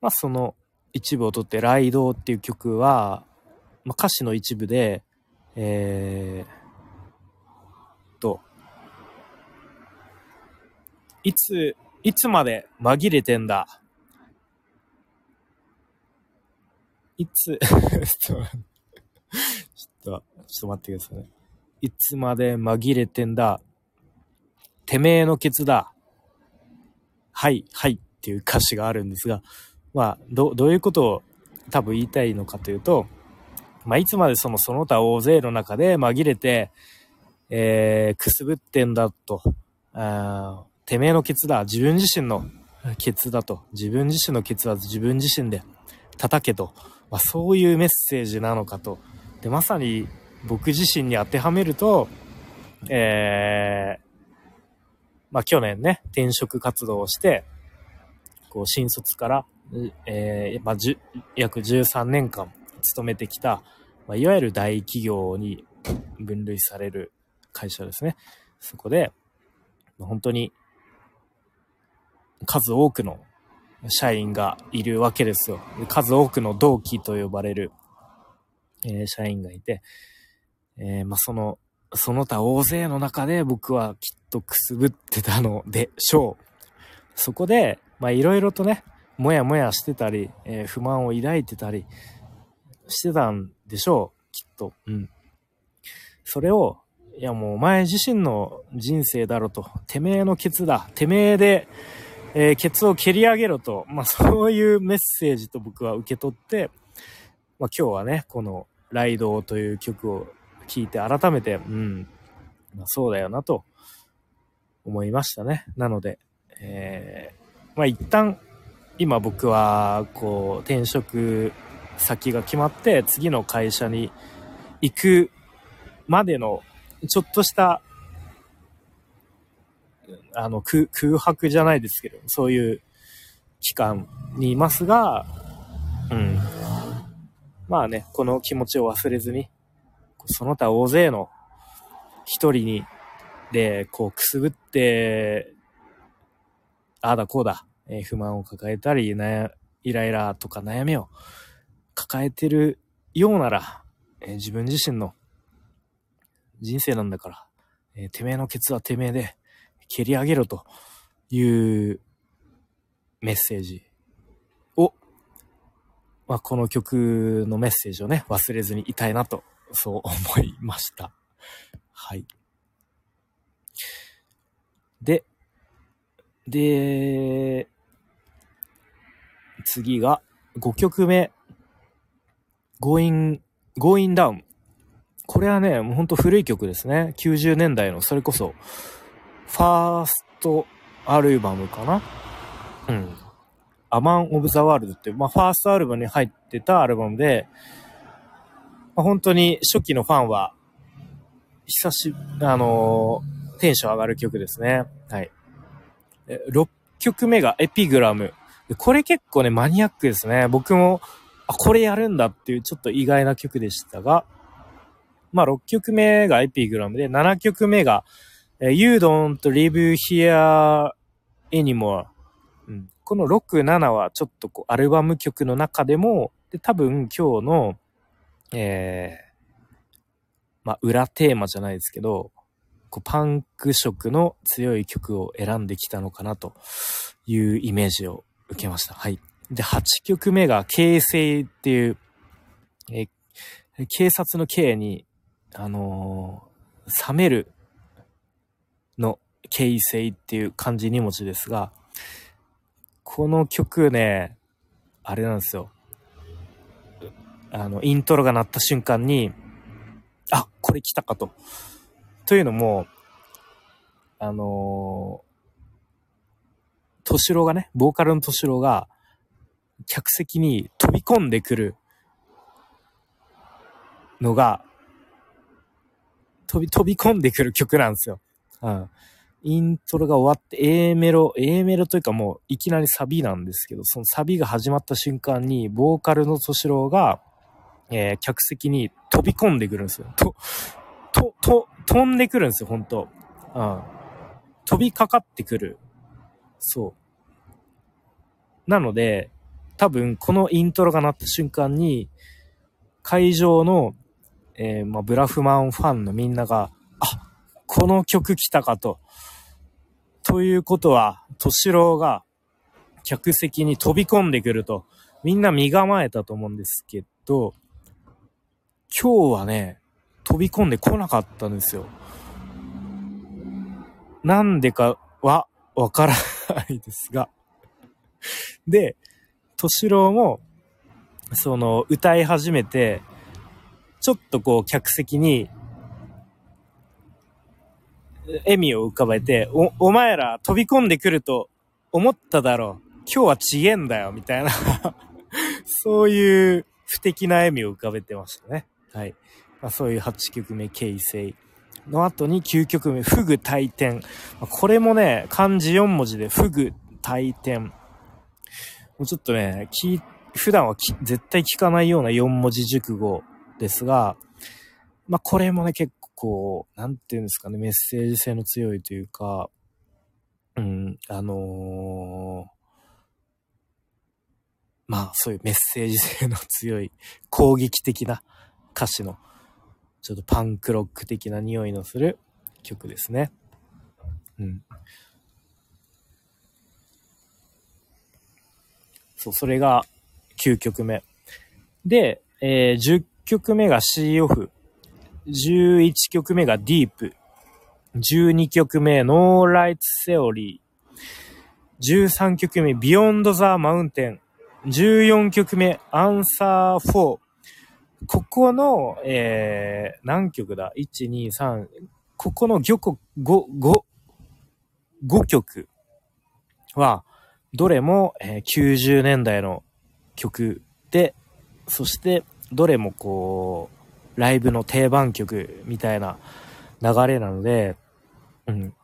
まあ、その一部をとって雷道っていう曲は、まあ、歌詞の一部で、えー、と、いつ、いつまで紛れてんだ？いつ *laughs* ちょっと、ちょっと待ってくださいね。いつまで紛れてんだ？てめえのケツだ。はい、はいっていう歌詞があるんですが、まあ、ど、どういうことを多分言いたいのかというと、まあ、いつまでそのその他大勢の中で紛れて、えー、くすぶってんだと、あてめえのケツだ。自分自身のケツだと。自分自身のケツは自分自身で叩けと。まあ、そういうメッセージなのかと。で、まさに僕自身に当てはめると、えー、まあ去年ね、転職活動をして、こう新卒から、えー、まあ、約13年間勤めてきた、まあ、いわゆる大企業に分類される会社ですね。そこで、本当に数多くの社員がいるわけですよ。数多くの同期と呼ばれる、えー、社員がいて、えー、まあ、その、その他大勢の中で僕はきっとくすぶってたのでしょう。そこで、まあ、いろいろとね、もやもやしてたり、えー、不満を抱いてたりしてたんでしょう。きっと。うん。それを、いやもうお前自身の人生だろと。てめえのケツだ。てめえで、えー、ケツを蹴り上げろと。まあそういうメッセージと僕は受け取って、まあ今日はね、このライドという曲を聞いて改めて、うん、まあ、そうだよなと思いましたね。なので、えー、まあ一旦、今僕は、こう、転職先が決まって、次の会社に行くまでの、ちょっとした、あの、空白じゃないですけど、そういう期間にいますが、うん。まあね、この気持ちを忘れずに、その他大勢の一人に、で、こうくすぶって、ああだこうだ、えー、不満を抱えたり、イライラとか悩みを抱えてるようなら、えー、自分自身の人生なんだから、えー、てめえのケツはてめえで蹴り上げろというメッセージを、まあ、この曲のメッセージをね、忘れずにいたいなとそう思いました。はい。で、で、次が5曲目。Going, Going Down。これはね、もうほんと古い曲ですね。90年代の、それこそ、ファーストアルバムかな？うん。アマン・オブ・ザ・ワールドって、まあ、ファーストアルバムに入ってたアルバムで、まあ、本当に初期のファンは、久し、あのー、テンション上がる曲ですね。はい。6曲目がエピグラム。これ結構ね、マニアックですね。僕も、あ、これやるんだっていうちょっと意外な曲でしたが、まあ6曲目がエピグラムで、7曲目が、You don't live here anymore。うん、この6、7はちょっとこうアルバム曲の中でも、で多分今日のえー、まあ、裏テーマじゃないですけど、こうパンク色の強い曲を選んできたのかなというイメージを受けました。はい。で、8曲目が形成っていう、え警察の刑に、あのー、冷めるの形成っていう漢字2文字ですが、この曲ね、あれなんですよ。あの、イントロが鳴った瞬間に、あ、これ来たかと。というのも、あのー、敏郎がね、ボーカルの敏郎が、客席に飛び込んでくるのが、飛び、飛び込んでくる曲なんですよ。うん。イントロが終わって、A メロ、A メロというかもういきなりサビなんですけど、そのサビが始まった瞬間に、ボーカルの敏郎が、えー、客席に飛び込んでくるんですよ。と、と、と、飛んでくるんですよ、本当うん。飛びかかってくる。そう。なので、多分このイントロが鳴った瞬間に、会場の、えー、まあ、ブラフマンファンのみんなが、この曲来たかと。ということは、敏郎が客席に飛び込んでくると、みんな身構えたと思うんですけど、今日はね、飛び込んでこなかったんですよ。なんでかはわからないですが。で、敏郎も、その、歌い始めて、ちょっとこう、客席に、笑みを浮かべて、お、お前ら飛び込んでくると思っただろう。今日はちげんだよ、みたいな *laughs* そういう不敵な笑みを浮かべてましたね。はい。まあ、そういう8曲目、形成の後に9曲目、フグ大天。これもね、漢字4文字でフグ大天。もうちょっとね、聞、普段は絶対聞かないような4文字熟語ですが、まあ、これもね、結構、なんていうんですかね、メッセージ性の強いというか、うん、あのー、まあ、そういうメッセージ性の強い、攻撃的な歌詞の、ちょっとパンクロック的な匂いのする曲ですね。うん。そう、それが9曲目。で、えー、10曲目が C オフ。11曲目がディープ。12曲目、ノーライツセオリー。13曲目、ビヨンドザマウンテン。14曲目、アンサー4。ここの、えー、何曲だ ?1、2、3、ここの5、5、5、5曲は、どれも、えー、90年代の曲で、そして、どれもこう、ライブの定番曲みたいな流れなので、うん。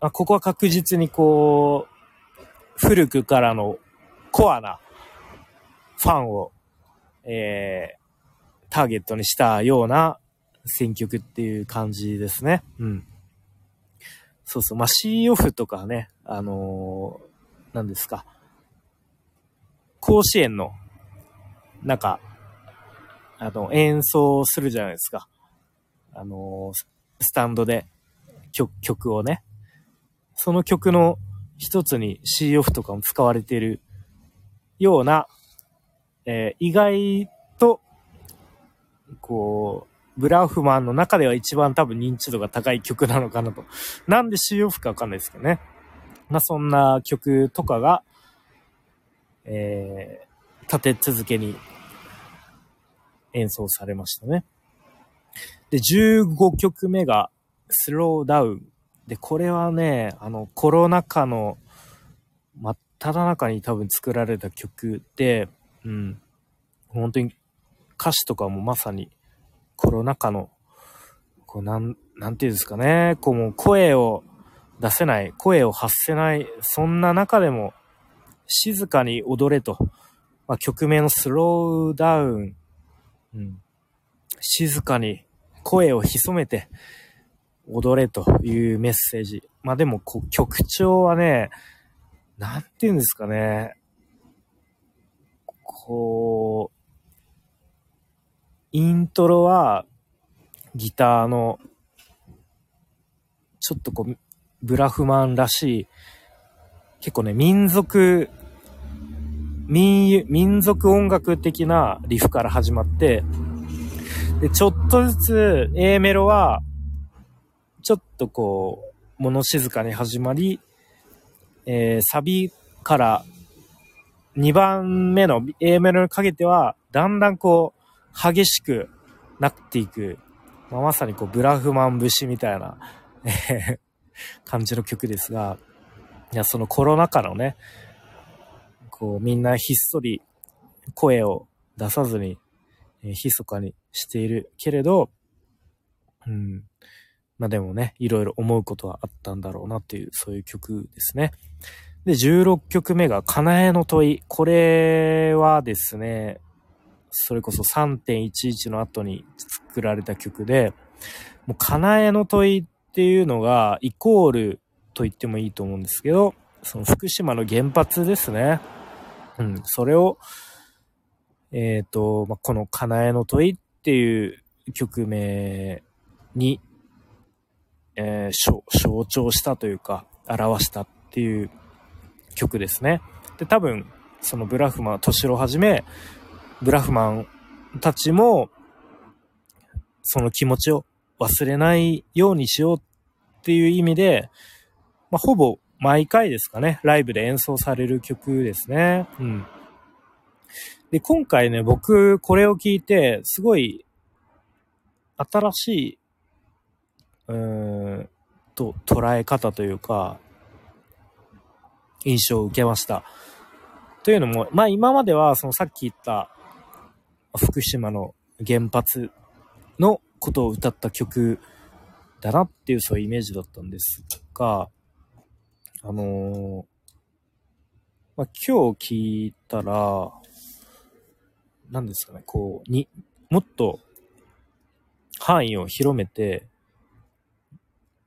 まあ、ここは確実にこう、古くからのコアなファンを、えー、ターゲットにしたような選曲っていう感じですね。うん。そうそう。まあ、C オフとかね、あのー、何ですか。甲子園の、なんか、あの、演奏するじゃないですか。あの、スタンドで曲、曲をね。その曲の一つに C オフとかも使われているような、えー、意外とこう、ブラフマンの中では一番多分認知度が高い曲なのかなと。なんで C オフかわかんないですけどね。まあそんな曲とかが、えー、立て続けに演奏されましたね。で、15曲目がスローダウン。で、これはね、あの、コロナ禍の真っ只中に多分作られた曲で、うん、本当に歌詞とかもまさにコロナ禍の、こうなん、なんていうんですかね、こうもう声を出せない、声を発せない、そんな中でも静かに踊れと、まあ、曲名のスローダウン、うん、静かに声を潜めて踊れというメッセージ。まあでもこ曲調はね、なんて言うんですかね、こう、イントロは、ギターの、ちょっとこう、ブラフマンらしい、結構ね、民族民、民族音楽的なリフから始まって、で、ちょっとずつ A メロは、ちょっとこう、物静かに始まり、えー、サビから2番目の A メロにかけては、だんだんこう、激しくなっていく、まあ、まさにこう、ブラフマン節みたいな、え感じの曲ですが、いや、そのコロナ禍のね、こう、みんなひっそり声を出さずに、えー、密かにしているけれど、うん。まあでもね、いろいろ思うことはあったんだろうなっていう、そういう曲ですね。で、16曲目が、かなえの問い。これはですね、それこそ3.11の後に作られた曲で、もう、かなえの問いっていうのが、イコールと言ってもいいと思うんですけど、その福島の原発ですね。うん、それを、えっ、ー、と、まあ、この、かなえの問いっていう曲名に、えー、象徴したというか、表したっていう曲ですね。で、多分、そのブラフマン、敏郎はじめ、ブラフマンたちも、その気持ちを忘れないようにしようっていう意味で、まあ、ほぼ毎回ですかね、ライブで演奏される曲ですね。うん。で、今回ね、僕、これを聞いて、すごい、新しい、うーん、と、捉え方というか、印象を受けました。というのも、まあ今まではそのさっき言った福島の原発のことを歌った曲だなっていうそういうイメージだったんですが、あのー、まあ今日聞いたら、何ですかね、こう、に、もっと範囲を広めて、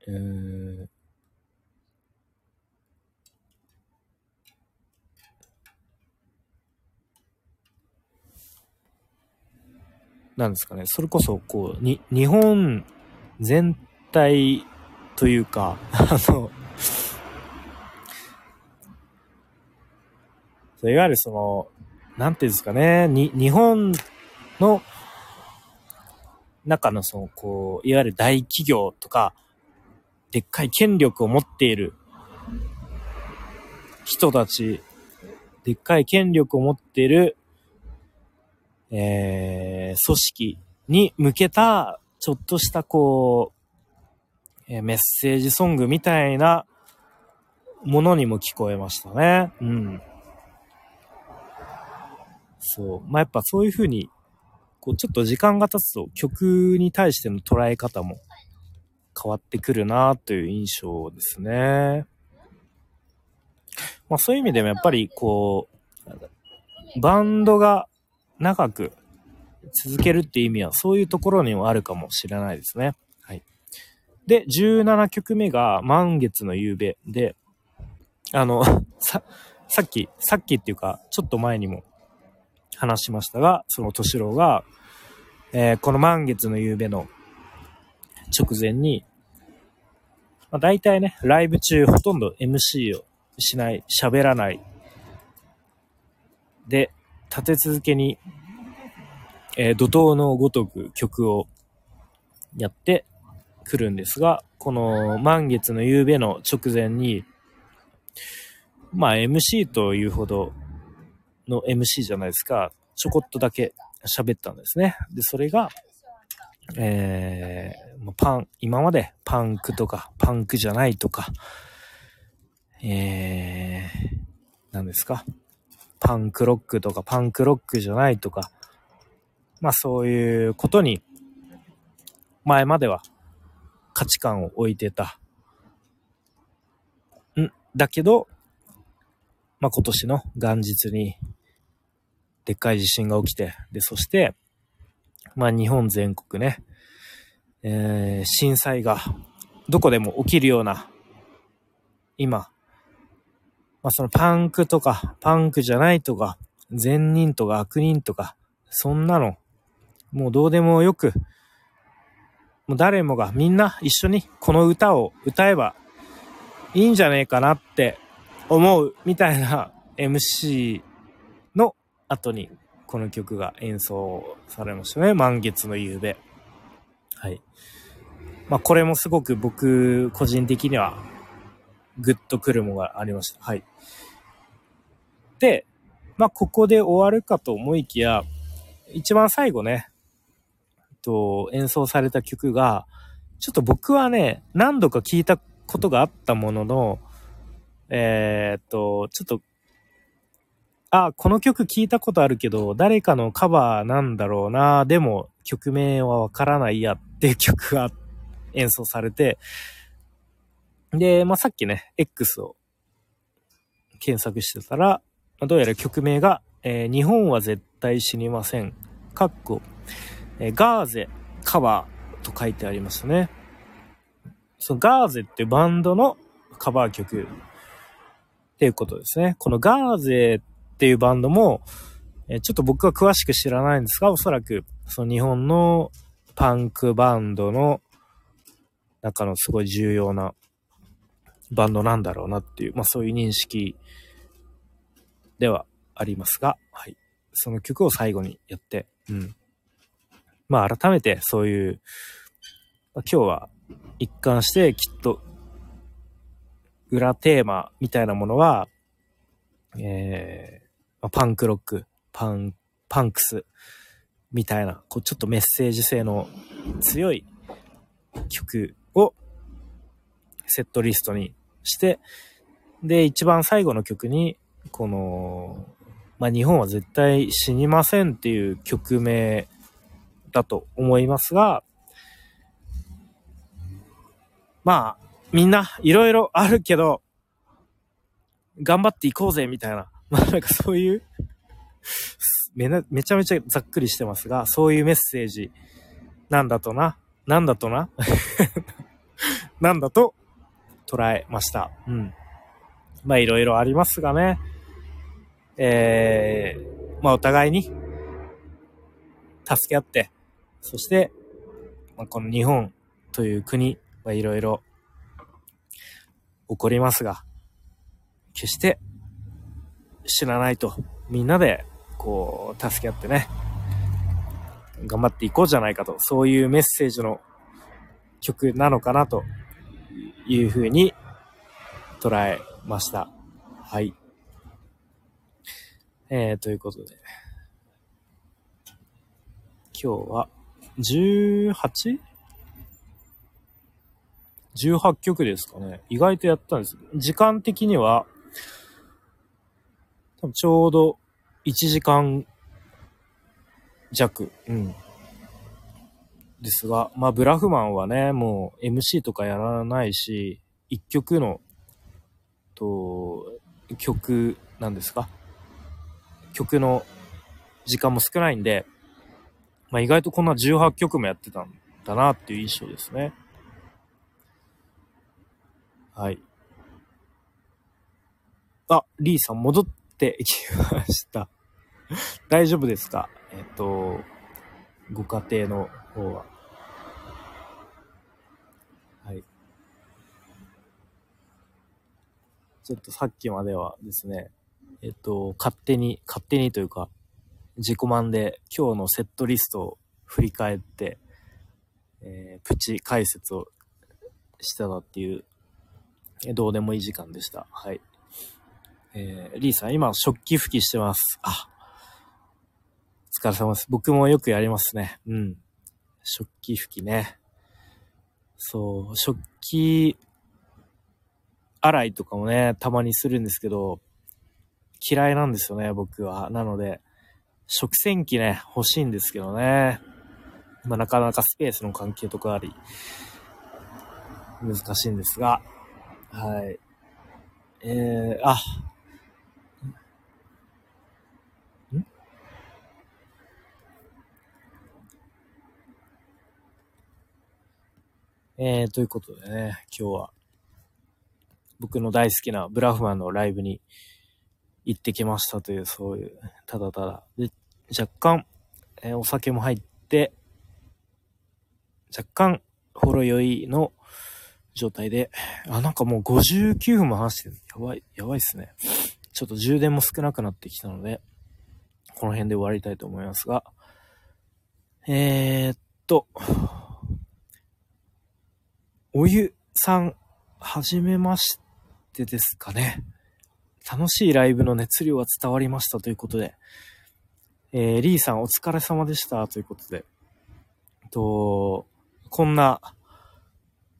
えー、なんですかね、それこそ、こう、に、日本全体というか、*laughs* あの、そいわゆるその、なんていうんですかね、に、日本の中のその、こう、いわゆる大企業とか、でっかい権力を持っている人たち、でっかい権力を持っているえー、組織に向けた、ちょっとしたこう、えー、メッセージソングみたいなものにも聞こえましたね。うん。そう。まあ、やっぱそういう風に、こう、ちょっと時間が経つと曲に対しての捉え方も変わってくるなという印象ですね。まあそういう意味でもやっぱりこう、バンドが長く続けるっていう意味はそういうところにもあるかもしれないですね。はい。で、17曲目が満月の夕べで、あの、*laughs* さ、さっき、さっきっていうか、ちょっと前にも話しましたが、その敏郎が、えー、この満月の夕べの直前に、まあ、大体ね、ライブ中ほとんど MC をしない、喋らない。で、立て続けに、えー、怒涛のごとく曲をやってくるんですが、この満月の夕べの直前に、まあ MC というほどの MC じゃないですか、ちょこっとだけ喋ったんですね。で、それが、えー、パン、今までパンクとか、パンクじゃないとか、えー、何ですかパンクロックとかパンクロックじゃないとか、まあそういうことに、前までは価値観を置いてた。ん？だけど、まあ今年の元日に、でっかい地震が起きて、で、そして、まあ日本全国ね、えー、震災がどこでも起きるような、今、まあそのパンクとか、パンクじゃないとか、善人とか悪人とか、そんなの、もうどうでもよく、もう誰もがみんな一緒にこの歌を歌えばいいんじゃねえかなって思うみたいな MC 後にこの曲が演奏されましたね。満月の夕べ。はい。まあ、これもすごく僕、個人的には、グッとくるものがありました。はい。で、まあ、ここで終わるかと思いきや、一番最後ね、と、演奏された曲が、ちょっと僕はね、何度か聞いたことがあったものの、えー、っと、ちょっと、あ、この曲聞いたことあるけど、誰かのカバーなんだろうな、でも曲名はわからないやっていう曲が演奏されて、で、まあ、さっきね、X を検索してたら、どうやら曲名が、えー、日本は絶対死にません。かっこ、えー、ガーゼカバーと書いてありますね。そのガーゼってバンドのカバー曲っていうことですね。このガーゼっていうバンドも、え、ちょっと僕は詳しく知らないんですが、おそらくその日本のパンクバンドの中のすごい重要なバンドなんだろうなっていう、まあそういう認識ではありますが、はい。その曲を最後にやって、うん。まあ改めてそういう、ま、今日は一貫してきっと裏テーマみたいなものは、えー、ま、パンクロック、パン、パンクスみたいな、こうちょっとメッセージ性の強い曲をセットリストにして、で、一番最後の曲に、この、まあ、日本は絶対死にませんっていう曲名だと思いますが、まあ、みんないろいろあるけど、頑張っていこうぜみたいな、*laughs* まあなんかそういうめな、めちゃめちゃざっくりしてますが、そういうメッセージなんだとな、なんだとな *laughs* なんだと捉えました。うん。まあいろいろありますがね。えー、まあお互いに助け合って、そして、まあ、この日本という国はいろいろ起こりますが、決して死なないとみんなでこう助け合ってね、頑張っていこうじゃないかと、そういうメッセージの曲なのかなというふうに捉えました。はい。えー、ということで、今日は 18?18 曲ですかね。意外とやったんです。時間的には、多分ちょうど1時間弱。うん。ですが、まあ、ブラフマンはね、もう MC とかやらないし、一曲の、と、曲なんですか？曲の時間も少ないんで、まあ、意外とこんな18曲もやってたんだなっていう印象ですね。はい。あ、リーさん戻ってきました。大丈夫ですか？えっと、ご家庭の方は。はい。ちょっとさっきまではですね、えっと、勝手に、勝手にというか、自己満で今日のセットリストを振り返って、えー、プチ解説をしたなっていう、どうでもいい時間でした。はい。えー、リーさん、今、食器拭きしてます。あ、お疲れ様です。僕もよくやりますね。うん。食器拭きね。そう、食器洗いとかもね、たまにするんですけど、嫌いなんですよね、僕は。なので、食洗機ね、欲しいんですけどね。まあ、なかなかスペースの関係とかあり、難しいんですが、はい。えー、あ、えー、ということでね、今日は、僕の大好きなブラフマンのライブに行ってきましたという、そういう、ただただ。で、若干、えー、お酒も入って、若干、ほろ酔いの状態で、あ、なんかもう59分も話してる。やばい、やばいっすね。ちょっと充電も少なくなってきたので、この辺で終わりたいと思いますが、えー、っと、お湯さん、はじめましてですかね。楽しいライブの熱量が伝わりましたということで、えー、リーさんお疲れ様でしたということで、と、こんな、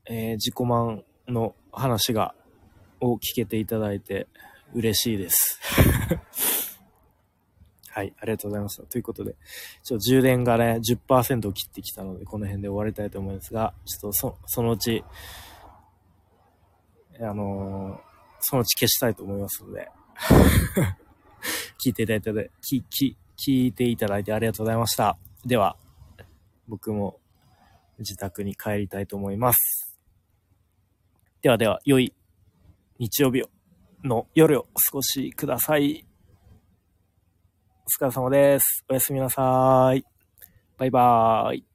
えー、自己満の話が、を聞けていただいて嬉しいです。はい、ありがとうございました。ということで、ちょっと充電がね、10%を切ってきたので、この辺で終わりたいと思いますが、ちょっとそそのうち、あのー、そのうち消したいと思いますので、*laughs* 聞いていただいて、聞、聞、聞いていただいてありがとうございました。では、僕も自宅に帰りたいと思います。ではでは、良い日曜日の夜をお過ごしください。お疲れ様です。おやすみなさい。バイバーイ。